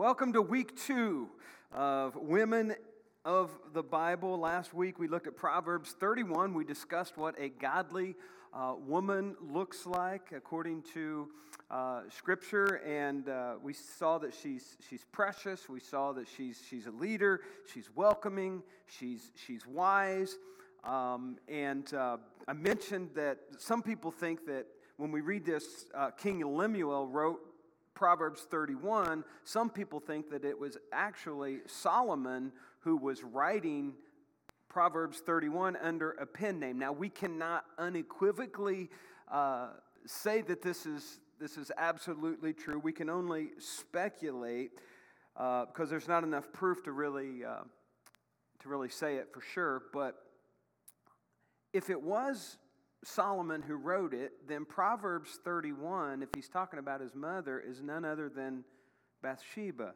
Welcome to week two of Women of the Bible. Last week we looked at Proverbs 31. We discussed what a godly uh, woman looks like according to uh, Scripture, and uh, we saw that she's, she's precious. We saw that she's, she's a leader, she's welcoming, she's, she's wise. Um, and uh, I mentioned that some people think that when we read this, uh, King Lemuel wrote Proverbs 31, some people think that it was actually Solomon who was writing Proverbs 31 under a pen name. Now, we cannot unequivocally uh, say that this is, this is absolutely true. We can only speculate uh, because there's not enough proof to really, uh, to really say it for sure. But if it was Solomon who wrote it, then Proverbs 31, if he's talking about his mother, is none other than Bathsheba.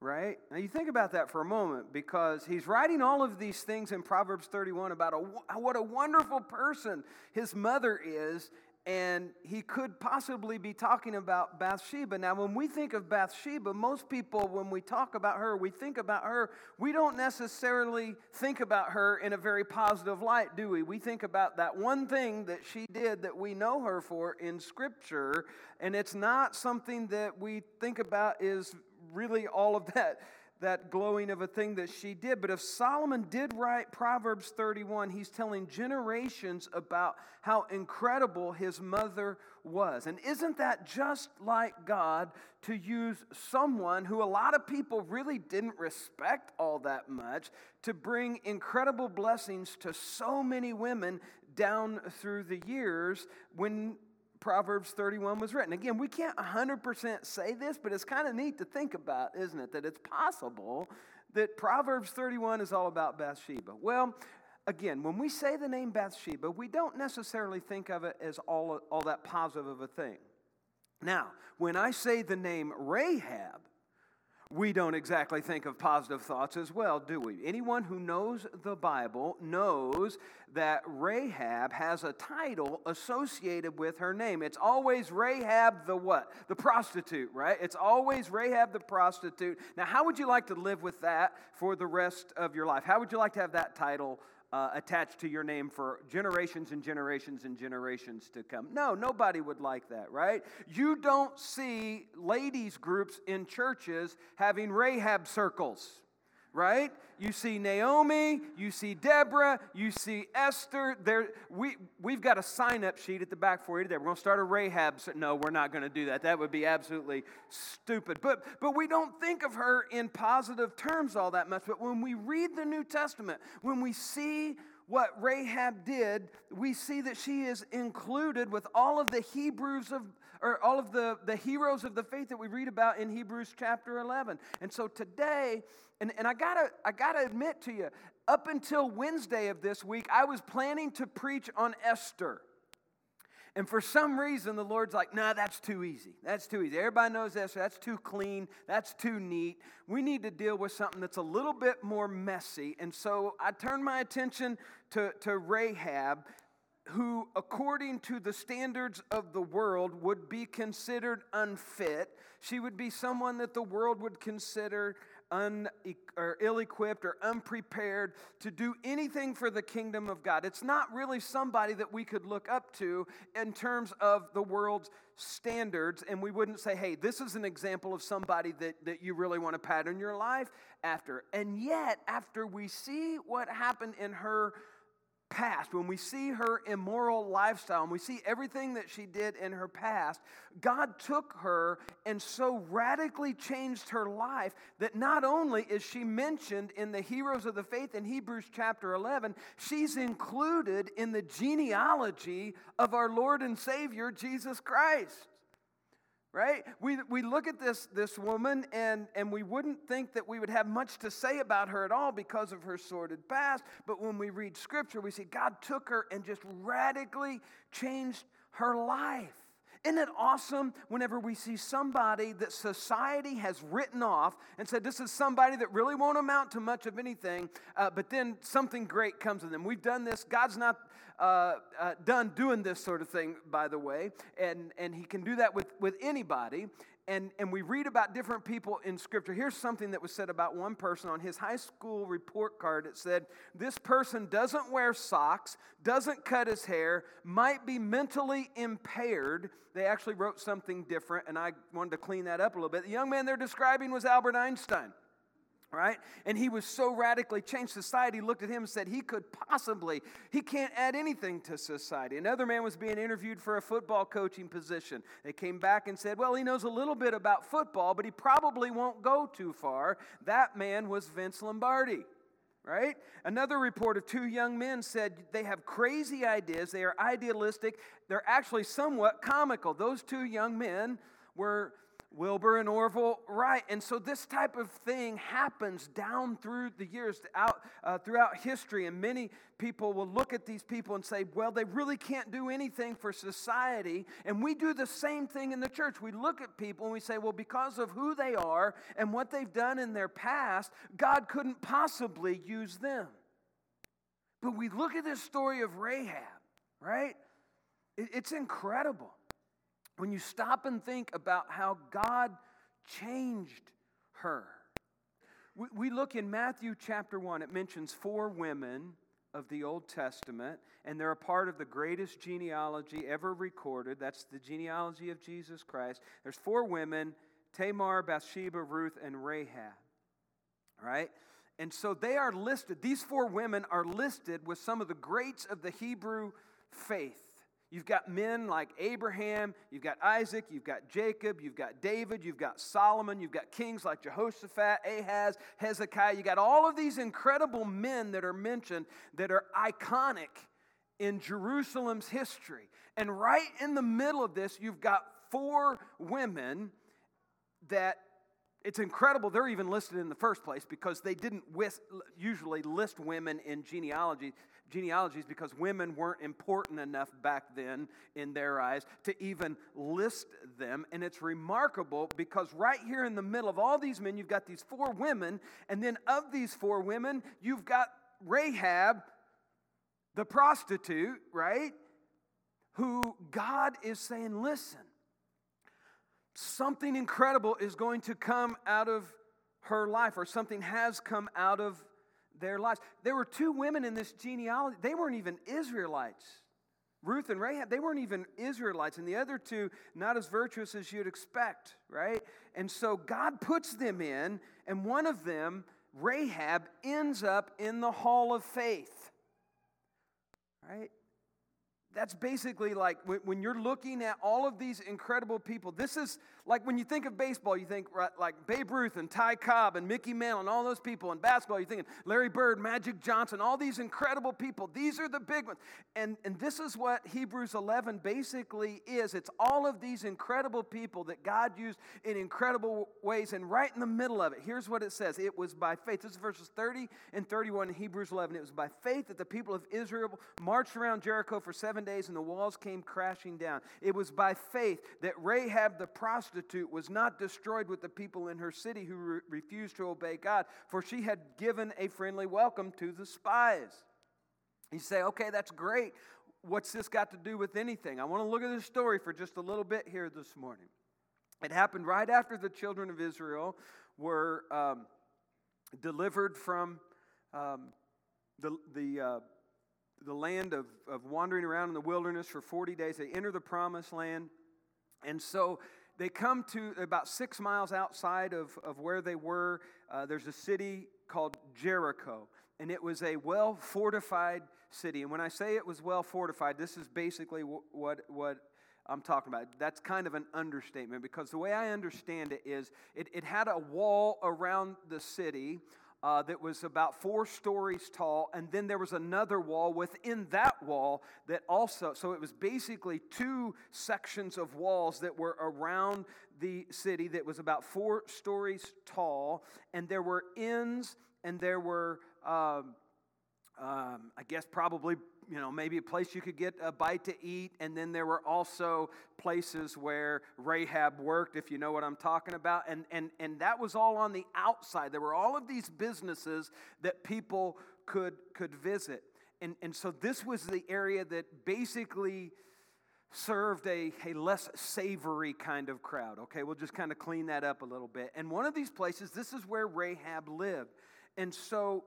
Right? Now you think about that for a moment because he's writing all of these things in Proverbs 31 about a, what a wonderful person his mother is, and he could possibly be talking about Bathsheba. Now, when we think of Bathsheba, most people, when we talk about her, we think about her, we don't necessarily think about her in a very positive light, do we? We think about that one thing that she did that we know her for in Scripture, and it's not something that we think about is really all of that that glowing of a thing that she did. But if Solomon did write Proverbs 31, he's telling generations about how incredible his mother was. And isn't that just like God to use someone who a lot of people really didn't respect all that much to bring incredible blessings to so many women down through the years when Proverbs 31 was written. Again, we can't 100% say this, but it's kind of neat to think about, isn't it? That it's possible that Proverbs 31 is all about Bathsheba. Well, again, when we say the name Bathsheba, we don't necessarily think of it as all, all that positive of a thing. Now, when I say the name Rahab, we don't exactly think of positive thoughts as well, do we? Anyone who knows the Bible knows that Rahab has a title associated with her name. It's always Rahab the what? The prostitute, right? It's always Rahab the prostitute. Now, how would you like to live with that for the rest of your life? How would you like to have that title uh, attached to your name for generations and generations and generations to come. No, nobody would like that, right? You don't see ladies' groups in churches having Rahab circles right? You see Naomi, you see Deborah, you see Esther. There, we, we've got a sign up sheet at the back for you today. We're going to start a Rahab. No, we're not going to do that. That would be absolutely stupid. But, but we don't think of her in positive terms all that much. But when we read the New Testament, when we see what Rahab did, we see that she is included with all of the Hebrews of, or all of the, the heroes of the faith that we read about in Hebrews chapter 11. And so today, and, and I gotta, I gotta admit to you, up until Wednesday of this week, I was planning to preach on Esther. And for some reason, the Lord's like, nah, that's too easy. That's too easy. Everybody knows Esther. That's too clean. That's too neat. We need to deal with something that's a little bit more messy. And so I turned my attention to, to Rahab, who, according to the standards of the world, would be considered unfit. She would be someone that the world would consider un, or ill-equipped or unprepared to do anything for the kingdom of God. It's not really somebody that we could look up to in terms of the world's standards, and we wouldn't say, hey, this is an example of somebody that, that you really want to pattern your life after. And yet, after we see what happened in her past, when we see her immoral lifestyle, and we see everything that she did in her past, God took her and so radically changed her life that not only is she mentioned in the heroes of the faith in Hebrews chapter 11, she's included in the genealogy of our Lord and Savior, Jesus Christ right? We, we look at this, this woman and, and we wouldn't think that we would have much to say about her at all because of her sordid past. But when we read scripture, we see God took her and just radically changed her life. Isn't it awesome whenever we see somebody that society has written off and said, This is somebody that really won't amount to much of anything, uh, but then something great comes of them? We've done this. God's not uh, uh, done doing this sort of thing, by the way, and, and He can do that with, with anybody. and, and we read about different people in Scripture. Here's something that was said about one person on his high school report card. It said, This person doesn't wear socks, doesn't cut his hair, might be mentally impaired. They actually wrote something different, and I wanted to clean that up a little bit. The young man they're describing was Albert Einstein right? And he was so radically changed. Society looked at him and said he could possibly, he can't add anything to society. Another man was being interviewed for a football coaching position. They came back and said, well, he knows a little bit about football, but he probably won't go too far. That man was Vince Lombardi. Right? Another report of two young men said they have crazy ideas, they are idealistic, they're actually somewhat comical. Those two young men were Wilbur and Orville Wright. And so this type of thing happens down through the years, out, uh, throughout history. And many people will look at these people and say, well, they really can't do anything for society. And we do the same thing in the church. We look at people and we say, well, because of who they are and what they've done in their past, God couldn't possibly use them. But we look at this story of Rahab, right? It's incredible when you stop and think about how God changed her. We, we look in Matthew chapter 1, it mentions four women of the Old Testament, and they're a part of the greatest genealogy ever recorded. That's the genealogy of Jesus Christ. There's four women Tamar, Bathsheba, Ruth, and Rahab. Right? And so they are listed, these four women are listed with some of the greats of the Hebrew faith. You've got men like Abraham, you've got Isaac, you've got Jacob, you've got David, you've got Solomon, you've got kings like Jehoshaphat, Ahaz, Hezekiah. You got all of these incredible men that are mentioned that are iconic in Jerusalem's history. And right in the middle of this, you've got four women that it's incredible they're even listed in the first place because they didn't usually list women in genealogy genealogies because women weren't important enough back then in their eyes to even list them. And it's remarkable because right here in the middle of all these men, you've got these four women, and then of these four women, you've got Rahab, the prostitute, right? Who God is saying, listen, something incredible is going to come out of her life, or something has come out of their lives. There were two women in this genealogy. They weren't even Israelites. Ruth and Rahab, they weren't even Israelites. And the other two, not as virtuous as you'd expect, right? And so God puts them in, and one of them, Rahab, ends up in the hall of faith, right? That's basically like when you're looking at all of these incredible people. This is like when you think of baseball, you think like Babe Ruth and Ty Cobb and Mickey Mantle and all those people. In basketball, you're thinking Larry Bird, Magic Johnson, all these incredible people. These are the big ones. And, and this is what Hebrews 11 basically is it's all of these incredible people that God used in incredible ways. And right in the middle of it, here's what it says it was by faith. This is verses 30 and 31 in Hebrews 11. It was by faith that the people of Israel marched around Jericho for seven days and the walls came crashing down. It was by faith that Rahab the prostitute was not destroyed with the people in her city who re- refused to obey God, for she had given a friendly welcome to the spies. You say, okay, that's great. What's this got to do with anything? I want to look at this story for just a little bit here this morning. It happened right after the children of Israel were um, delivered from um, the, the uh, the land of, of wandering around in the wilderness for 40 days. They enter the promised land. And so they come to about six miles outside of, of where they were. Uh, there's a city called Jericho, and it was a well fortified city. And when I say it was well fortified, this is basically what, what I'm talking about. That's kind of an understatement because the way I understand it is it, it had a wall around the city uh, that was about four stories tall, and then there was another wall within that wall that also, so it was basically two sections of walls that were around the city that was about four stories tall, and there were inns and there were, um, um, I guess, probably you know, maybe a place you could get a bite to eat. And then there were also places where Rahab worked, if you know what I'm talking about. And, and, and that was all on the outside. There were all of these businesses that people could, could visit. And, and so this was the area that basically served a, a less savory kind of crowd. Okay, we'll just kind of clean that up a little bit. And one of these places, this is where Rahab lived. And so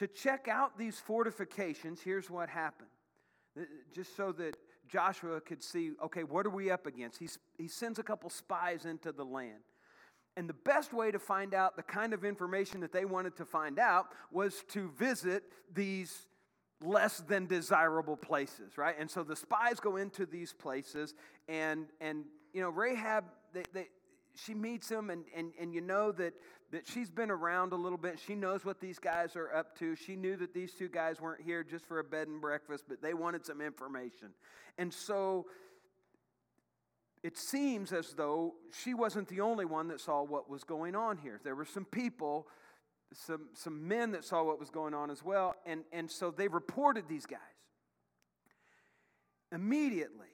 to check out these fortifications, here's what happened. Just so that Joshua could see, okay, what are we up against? He's, he sends a couple spies into the land. And the best way to find out the kind of information that they wanted to find out was to visit these less than desirable places, right? And so the spies go into these places, and and you know Rahab, they, they, she meets him, and, and and you know that that she's been around a little bit. She knows what these guys are up to. She knew that these two guys weren't here just for a bed and breakfast, but they wanted some information, and so. It seems as though she wasn't the only one that saw what was going on here. There were some people some, some men that saw what was going on as well, and, and so they reported these guys. Immediately,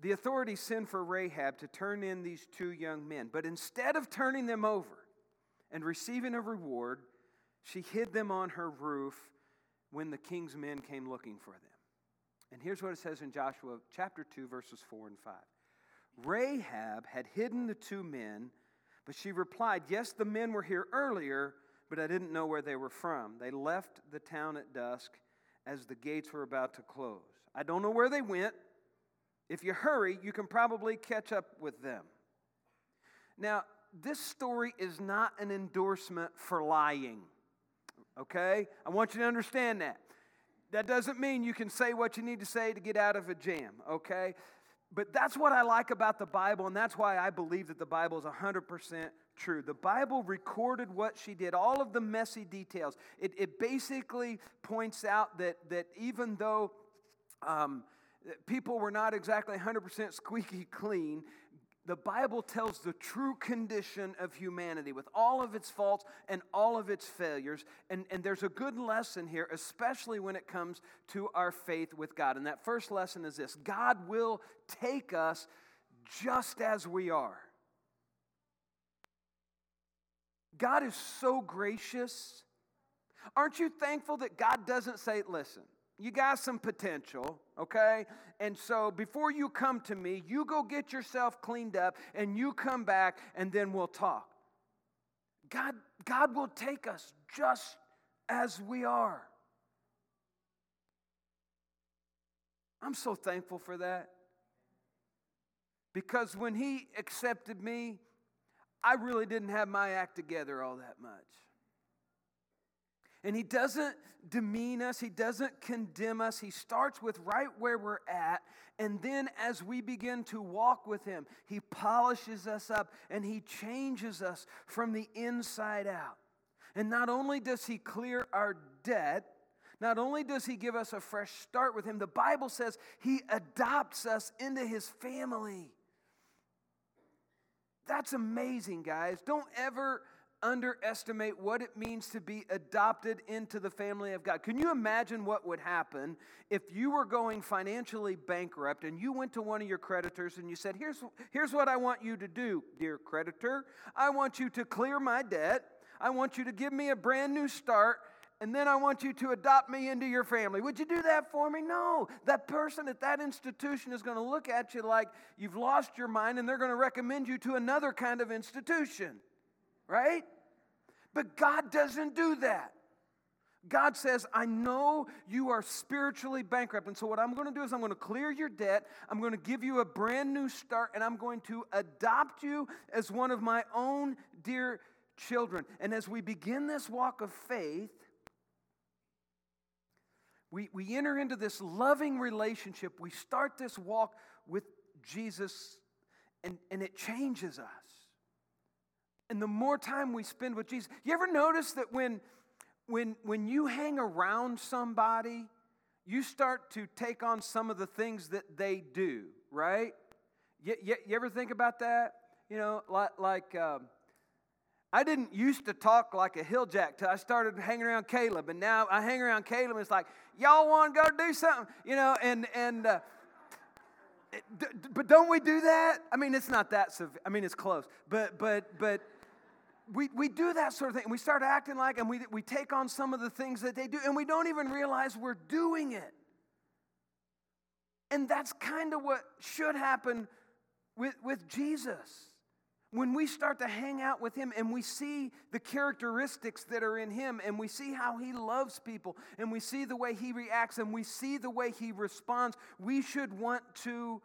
the authorities send for Rahab to turn in these two young men, but instead of turning them over and receiving a reward, she hid them on her roof when the king's men came looking for them. And here's what it says in Joshua chapter 2, verses 4 and 5. Rahab had hidden the two men, but she replied, Yes, the men were here earlier but I didn't know where they were from. They left the town at dusk as the gates were about to close. I don't know where they went. If you hurry, you can probably catch up with them. Now, this story is not an endorsement for lying, okay? I want you to understand that. That doesn't mean you can say what you need to say to get out of a jam, okay? But that's what I like about the Bible, and that's why I believe that the Bible is 100% true. The Bible recorded what she did, all of the messy details. It, it basically points out that, that even though um, people were not exactly 100% squeaky clean, the Bible tells the true condition of humanity with all of its faults and all of its failures. And, and there's a good lesson here, especially when it comes to our faith with God. And that first lesson is this God will take us just as we are. God is so gracious. Aren't you thankful that God doesn't say, listen, you got some potential, okay? And so before you come to me, you go get yourself cleaned up and you come back and then we'll talk. God, God will take us just as we are. I'm so thankful for that. Because when He accepted me, I really didn't have my act together all that much. And he doesn't demean us, he doesn't condemn us. He starts with right where we're at. And then as we begin to walk with him, he polishes us up and he changes us from the inside out. And not only does he clear our debt, not only does he give us a fresh start with him, the Bible says he adopts us into his family. That's amazing, guys. Don't ever underestimate what it means to be adopted into the family of God. Can you imagine what would happen if you were going financially bankrupt and you went to one of your creditors and you said, Here's, here's what I want you to do, dear creditor. I want you to clear my debt. I want you to give me a brand new start and then I want you to adopt me into your family. Would you do that for me? No. That person at that institution is going to look at you like you've lost your mind and they're going to recommend you to another kind of institution, right? But God doesn't do that. God says, I know you are spiritually bankrupt. And so, what I'm going to do is, I'm going to clear your debt. I'm going to give you a brand new start, and I'm going to adopt you as one of my own dear children. And as we begin this walk of faith, we, we enter into this loving relationship. We start this walk with Jesus, and, and it changes us. And the more time we spend with Jesus, you ever notice that when, when, when you hang around somebody, you start to take on some of the things that they do, right? You, you, you ever think about that? You know, like, like um, I didn't used to talk like a hilljack till I started hanging around Caleb, and now I hang around Caleb. And it's like, y'all want to go do something, you know? And and uh, but don't we do that? I mean, it's not that severe. I mean, it's close, but but but. We, we do that sort of thing. And we start acting like, and we, we take on some of the things that they do, and we don't even realize we're doing it. And that's kind of what should happen with, with Jesus. When we start to hang out with him and we see the characteristics that are in him and we see how he loves people and we see the way he reacts and we see the way he responds, we should want to,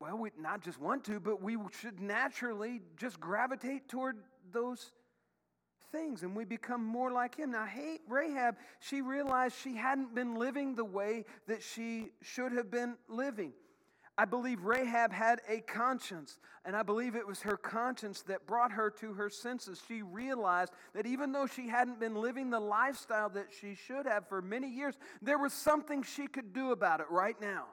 well, we not just want to, but we should naturally just gravitate toward those things and we become more like him. Now, hey, Rahab, she realized she hadn't been living the way that she should have been living. I believe Rahab had a conscience, and I believe it was her conscience that brought her to her senses. She realized that even though she hadn't been living the lifestyle that she should have for many years, there was something she could do about it right now.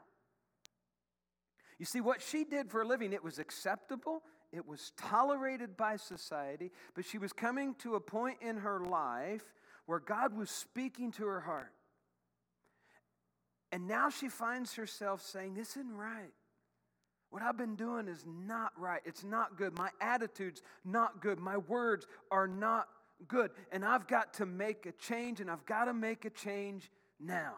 You see, what she did for a living, it was acceptable, it was tolerated by society, but she was coming to a point in her life where God was speaking to her heart. And now she finds herself saying, This isn't right. What I've been doing is not right. It's not good. My attitude's not good. My words are not good. And I've got to make a change, and I've got to make a change now.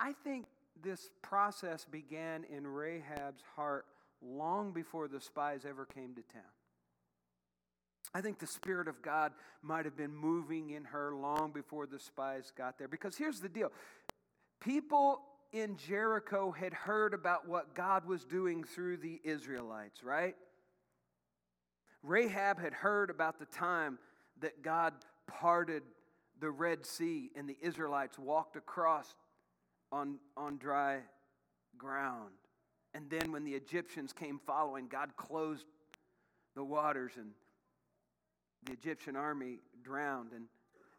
I think this process began in Rahab's heart long before the spies ever came to town. I think the Spirit of God might have been moving in her long before the spies got there. Because here's the deal people in Jericho had heard about what God was doing through the Israelites, right? Rahab had heard about the time that God parted the Red Sea and the Israelites walked across on, on dry ground. And then when the Egyptians came following, God closed the waters and the Egyptian army drowned. And,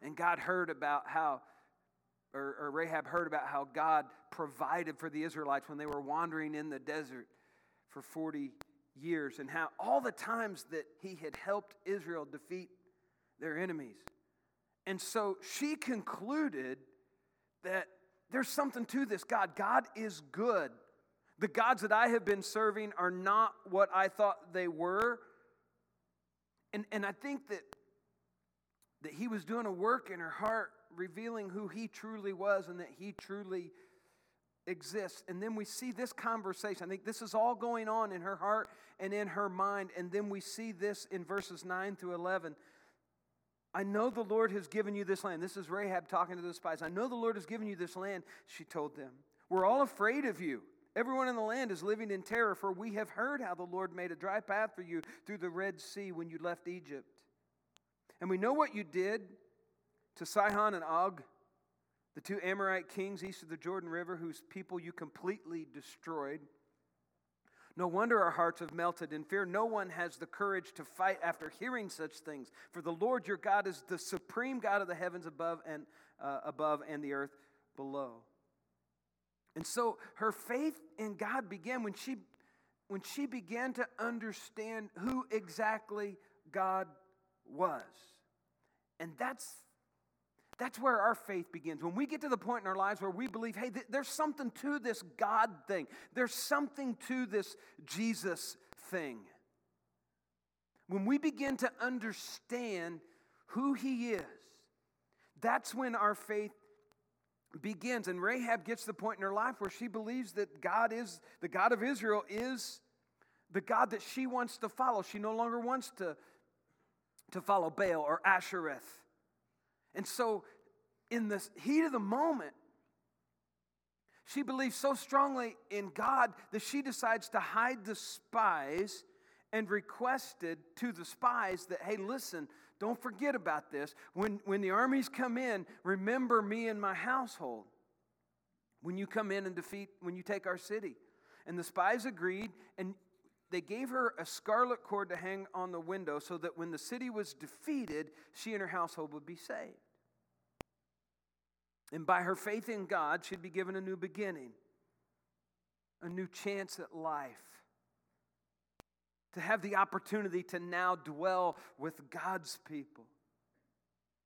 and God heard about how, or, or Rahab heard about how God provided for the Israelites when they were wandering in the desert for 40 years and how all the times that he had helped Israel defeat their enemies. And so she concluded that there's something to this God. God is good. The gods that I have been serving are not what I thought they were. And, and I think that, that he was doing a work in her heart, revealing who he truly was and that he truly exists. And then we see this conversation. I think this is all going on in her heart and in her mind. And then we see this in verses 9 through 11. I know the Lord has given you this land. This is Rahab talking to the spies. I know the Lord has given you this land, she told them. We're all afraid of you. Everyone in the land is living in terror, for we have heard how the Lord made a dry path for you through the Red Sea when you left Egypt. And we know what you did to Sihon and Og, the two Amorite kings east of the Jordan River, whose people you completely destroyed. No wonder our hearts have melted in fear. No one has the courage to fight after hearing such things. For the Lord your God is the supreme God of the heavens above and uh, above and the earth below. And so her faith in God began when she, when she began to understand who exactly God was. And that's, that's where our faith begins. When we get to the point in our lives where we believe, hey, th- there's something to this God thing, there's something to this Jesus thing. When we begin to understand who He is, that's when our faith begins. And Rahab gets to the point in her life where she believes that God is, the God of Israel is the God that she wants to follow. She no longer wants to, to follow Baal or Ashereth. And so, in the heat of the moment, she believes so strongly in God that she decides to hide the spies and requested to the spies that, hey, listen, don't forget about this. When, when the armies come in, remember me and my household. When you come in and defeat, when you take our city. And the spies agreed, and they gave her a scarlet cord to hang on the window so that when the city was defeated, she and her household would be saved. And by her faith in God, she'd be given a new beginning, a new chance at life to have the opportunity to now dwell with God's people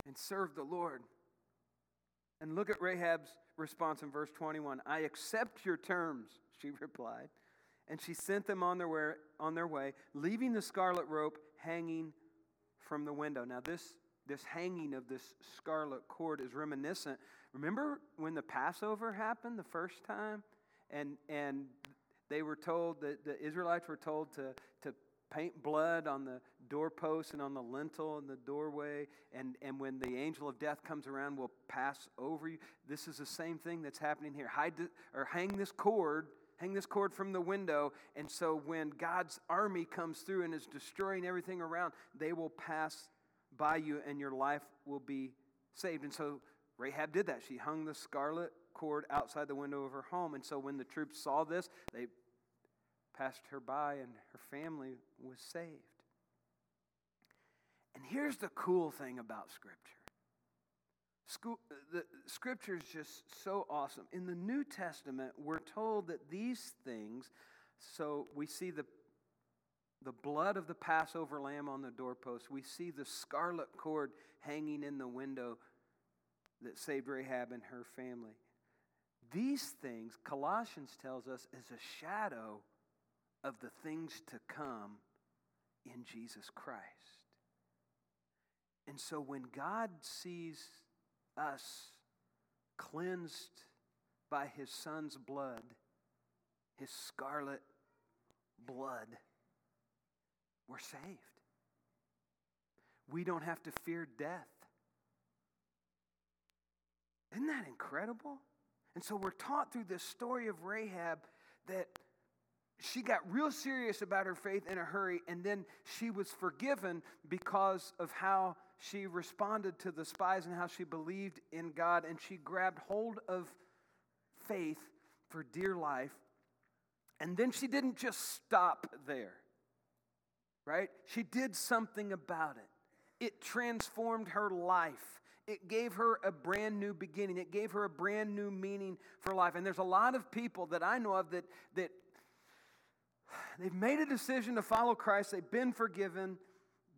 and serve the Lord. And look at Rahab's response in verse 21 I accept your terms, she replied. And she sent them on their, way, on their way, leaving the scarlet rope hanging from the window. Now, this this hanging of this scarlet cord is reminiscent. Remember when the Passover happened the first time? And, and they were told that the Israelites were told to, to paint blood on the doorpost and on the lintel and the doorway. And, and when the angel of death comes around, will pass over you. This is the same thing that's happening here. Hide the, or hang this cord, hang this cord from the window. And so when God's army comes through and is destroying everything around, they will pass by you and your life will be saved. And so Rahab did that. She hung the scarlet cord outside the window of her home. And so when the troops saw this, they passed her by and her family was saved. And here's the cool thing about Scripture. School, the scripture is just so awesome. In the New Testament, we're told that these things, so we see the, the blood of the Passover lamb on the doorpost, we see the scarlet cord hanging in the window that saved Rahab and her family. These things, Colossians tells us, is a shadow of the things to come in Jesus Christ. And so when God sees us cleansed by his son's blood, his scarlet blood, we're saved. We don't have to fear death. Isn't that incredible? And so we're taught through this story of Rahab that she got real serious about her faith in a hurry, and then she was forgiven because of how she responded to the spies and how she believed in God, and she grabbed hold of faith for dear life. And then she didn't just stop there, right? She did something about it. It transformed her life. It gave her a brand new beginning. It gave her a brand new meaning for life. And there's a lot of people that I know of that, that they've made a decision to follow Christ, they've been forgiven,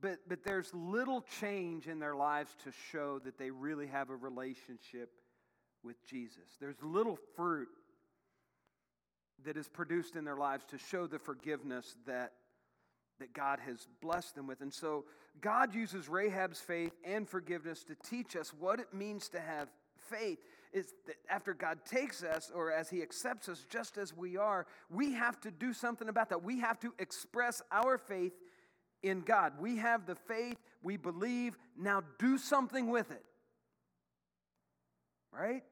but, but there's little change in their lives to show that they really have a relationship with Jesus. There's little fruit that is produced in their lives to show the forgiveness that, that God has blessed them with. And so God uses Rahab's faith and forgiveness to teach us what it means to have faith is that after God takes us or as He accepts us just as we are, we have to do something about that. We have to express our faith in God. We have the faith, we believe, now do something with it. Right?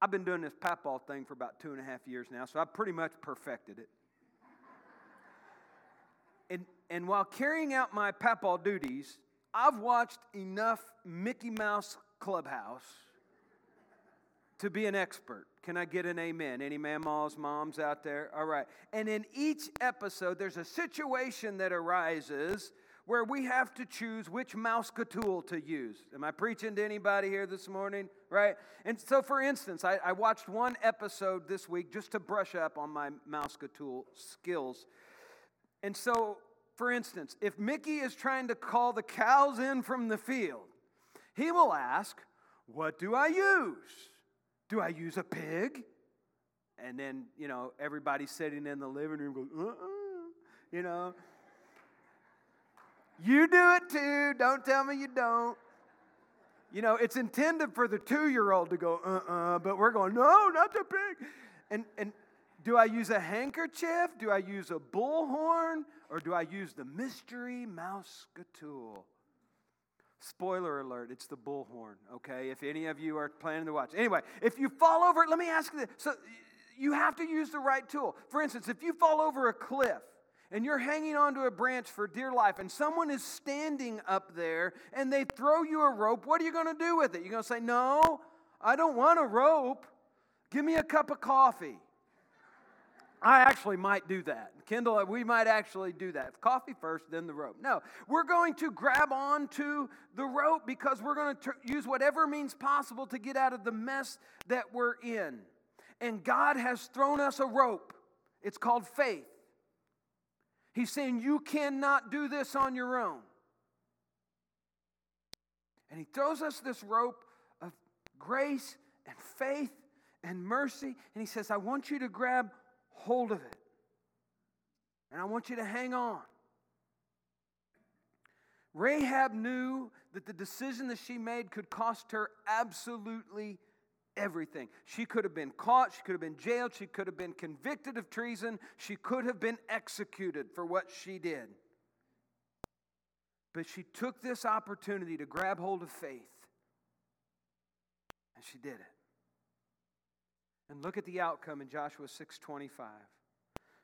I've been doing this papal thing for about two and a half years now, so I've pretty much perfected it. and, and while carrying out my papal duties, I've watched enough Mickey Mouse Clubhouse to be an expert. Can I get an amen? Any mamas, moms out there? All right. And in each episode, there's a situation that arises where we have to choose which Mouseketool to use. Am I preaching to anybody here this morning? Right? And so, for instance, I, I watched one episode this week just to brush up on my Mouseketool skills. And so, for instance, if Mickey is trying to call the cows in from the field, he will ask, What do I use? Do I use a pig? And then, you know, everybody sitting in the living room goes, uh uh you know. You do it too. Don't tell me you don't. You know, it's intended for the two year old to go, uh uh, but we're going, no, not the pig. And, and do I use a handkerchief? Do I use a bullhorn? Or do I use the mystery mouse tool? Spoiler alert, it's the bullhorn, okay? If any of you are planning to watch. Anyway, if you fall over, let me ask you this. So you have to use the right tool. For instance, if you fall over a cliff and you're hanging onto a branch for dear life and someone is standing up there and they throw you a rope, what are you going to do with it? You're going to say, No, I don't want a rope. Give me a cup of coffee. I actually might do that. Kendall, uh, we might actually do that. Coffee first, then the rope. No, we're going to grab on to the rope because we're going to use whatever means possible to get out of the mess that we're in. And God has thrown us a rope. It's called faith. He's saying, You cannot do this on your own. And He throws us this rope of grace and faith and mercy. And He says, I want you to grab hold of it. And I want you to hang on. Rahab knew that the decision that she made could cost her absolutely everything. She could have been caught, she could have been jailed, she could have been convicted of treason, she could have been executed for what she did. But she took this opportunity to grab hold of faith, and she did it. And look at the outcome in Joshua 6:25.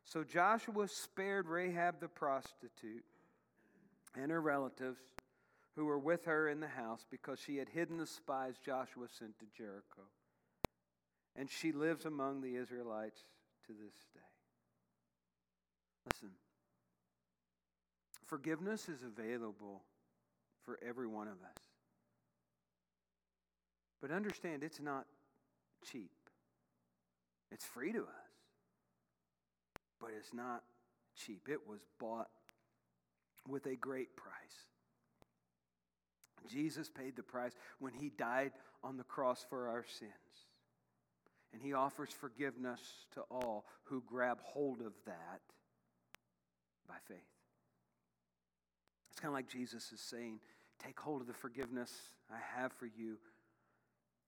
So Joshua spared Rahab the prostitute and her relatives who were with her in the house because she had hidden the spies Joshua sent to Jericho. And she lives among the Israelites to this day. Listen, forgiveness is available for every one of us. But understand, it's not cheap. It's free to us, but it's not cheap. It was bought with a great price. Jesus paid the price when he died on the cross for our sins. And he offers forgiveness to all who grab hold of that by faith. It's kind of like Jesus is saying, Take hold of the forgiveness I have for you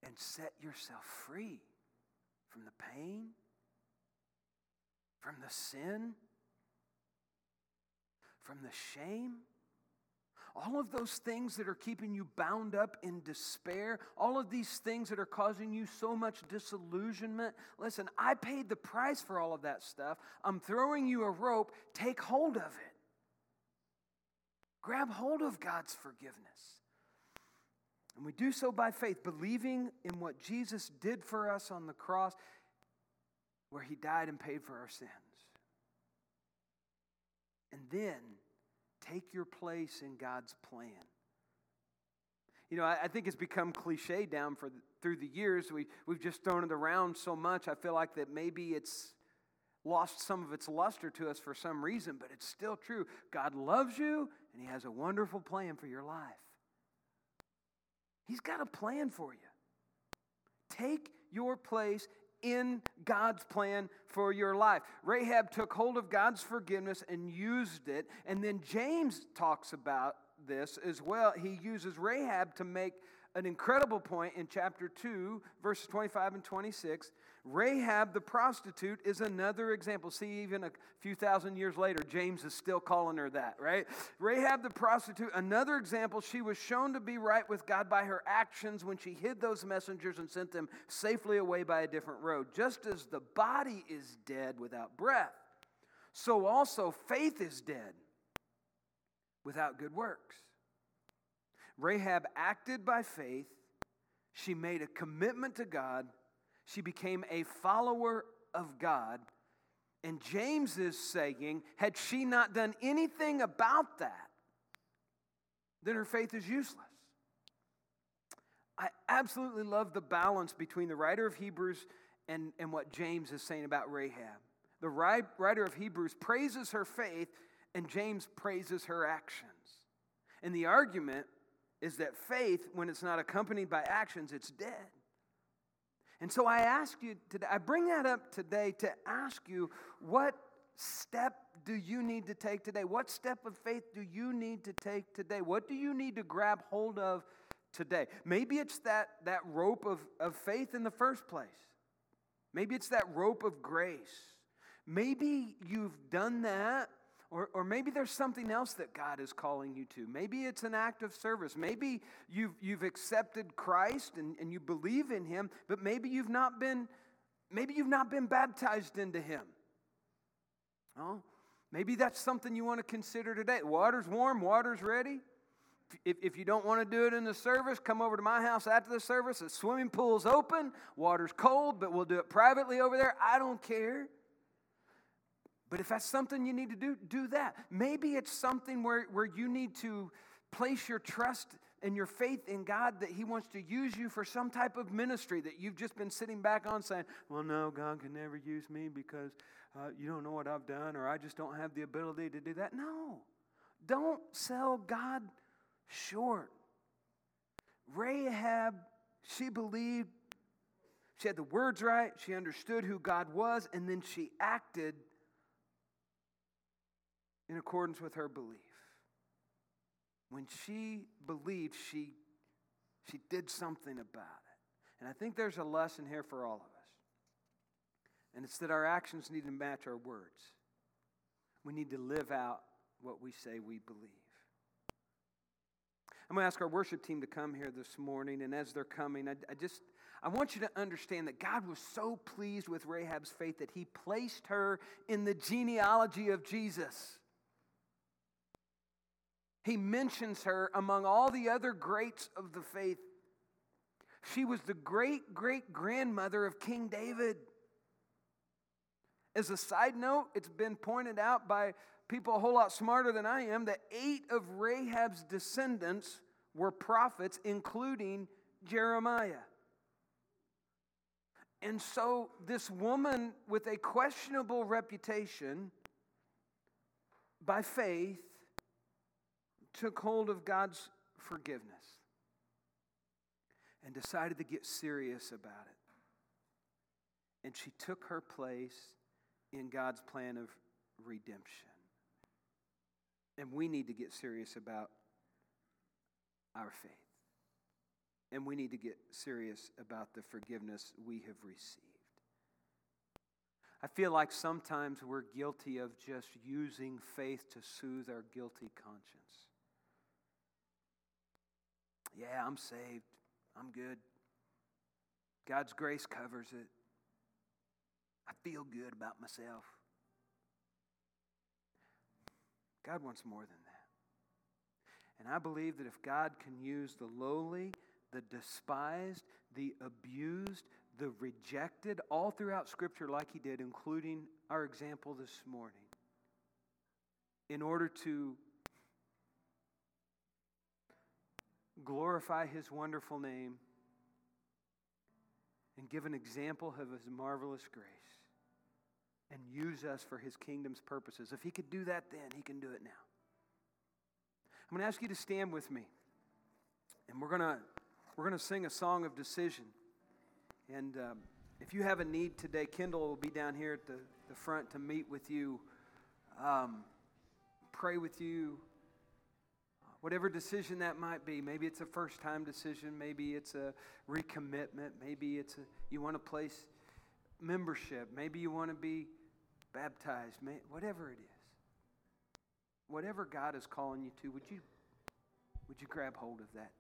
and set yourself free from the pain, from the sin, from the shame. All of those things that are keeping you bound up in despair, all of these things that are causing you so much disillusionment. Listen, I paid the price for all of that stuff. I'm throwing you a rope. Take hold of it. Grab hold of God's forgiveness. And we do so by faith, believing in what Jesus did for us on the cross, where he died and paid for our sins. And then take your place in God's plan. You know, I, I think it's become cliche down for the, through the years. We, we've just thrown it around so much. I feel like that maybe it's lost some of its luster to us for some reason, but it's still true. God loves you, and He has a wonderful plan for your life. He's got a plan for you. Take your place in God's plan for your life. Rahab took hold of God's forgiveness and used it. And then James talks about this as well. He uses Rahab to make an incredible point in chapter 2, verses 25 and 26. Rahab the prostitute is another example. See, even a few thousand years later, James is still calling her that, right? Rahab the prostitute, another example. She was shown to be right with God by her actions when she hid those messengers and sent them safely away by a different road. Just as the body is dead without breath, so also faith is dead without good works. Rahab acted by faith. She made a commitment to God she became a follower of God. And James is saying, had she not done anything about that, then her faith is useless. I absolutely love the balance between the writer of Hebrews and, and what James is saying about Rahab. The writer of Hebrews praises her faith, and James praises her actions. And the argument is that faith, when it's not accompanied by actions, it's dead. And so I ask you today, I bring that up today to ask you what step do you need to take today? What step of faith do you need to take today? What do you need to grab hold of today? Maybe it's that, that rope of, of faith in the first place. Maybe it's that rope of grace. Maybe you've done that or, or maybe there's something else that God is calling you to. Maybe it's an act of service. Maybe you've, you've accepted Christ and, and you believe in him, but maybe you've not been, maybe you've not been baptized into him. Oh, maybe that's something you want to consider today. Water's warm, water's ready. If, if you don't want to do it in the service, come over to my house after the service. The swimming pool's open, water's cold, but we'll do it privately over there. I don't care. But if that's something you need to do, do that. Maybe it's something where, where you need to place your trust and your faith in God that He wants to use you for some type of ministry that you've just been sitting back on saying, Well, no, God can never use me because uh, you don't know what I've done or I just don't have the ability to do that. No, don't sell God short. Rahab, she believed, she had the words right, she understood who God was, and then she acted in accordance with her belief. when she believed, she, she did something about it. And I think there's a lesson here for all of us. And it's that our actions need to match our words. We need to live out what we say we believe. I'm going to ask our worship team to come here this morning, and as they're coming, I, I, just I want you to understand that God was so pleased with Rahab's faith that He placed her in the genealogy of Jesus. He mentions her among all the other greats of the faith. She was the great great grandmother of King David. As a side note, it's been pointed out by people a whole lot smarter than I am that eight of Rahab's descendants were prophets, including Jeremiah. And so, this woman with a questionable reputation, by faith, took hold of God's forgiveness and decided to get serious about it. And she took her place in God's plan of redemption. And we need to get serious about our faith. And we need to get serious about the forgiveness we have received. I feel like sometimes we're guilty of just using faith to soothe our guilty conscience. Yeah, I'm saved. I'm good. God's grace covers it. I feel good about myself. God wants more than that. And I believe that if God can use the lowly, the despised, the abused, the rejected, all throughout Scripture, like He did, including our example this morning, in order to glorify His wonderful name and give an example of His marvelous grace and use us for his kingdom's purposes. If he could do that then, he can do it now. I'm going to ask you to stand with me. And we're going to we're going to sing a song of decision. And um, if you have a need today, Kendall will be down here at the, the front to meet with you, um, pray with you, whatever decision that might be. Maybe it's a first time decision, maybe it's a recommitment, maybe it's a, you want to place membership, maybe you want to be baptized, whatever it is. Whatever God is calling you to, would you, would you grab hold of that?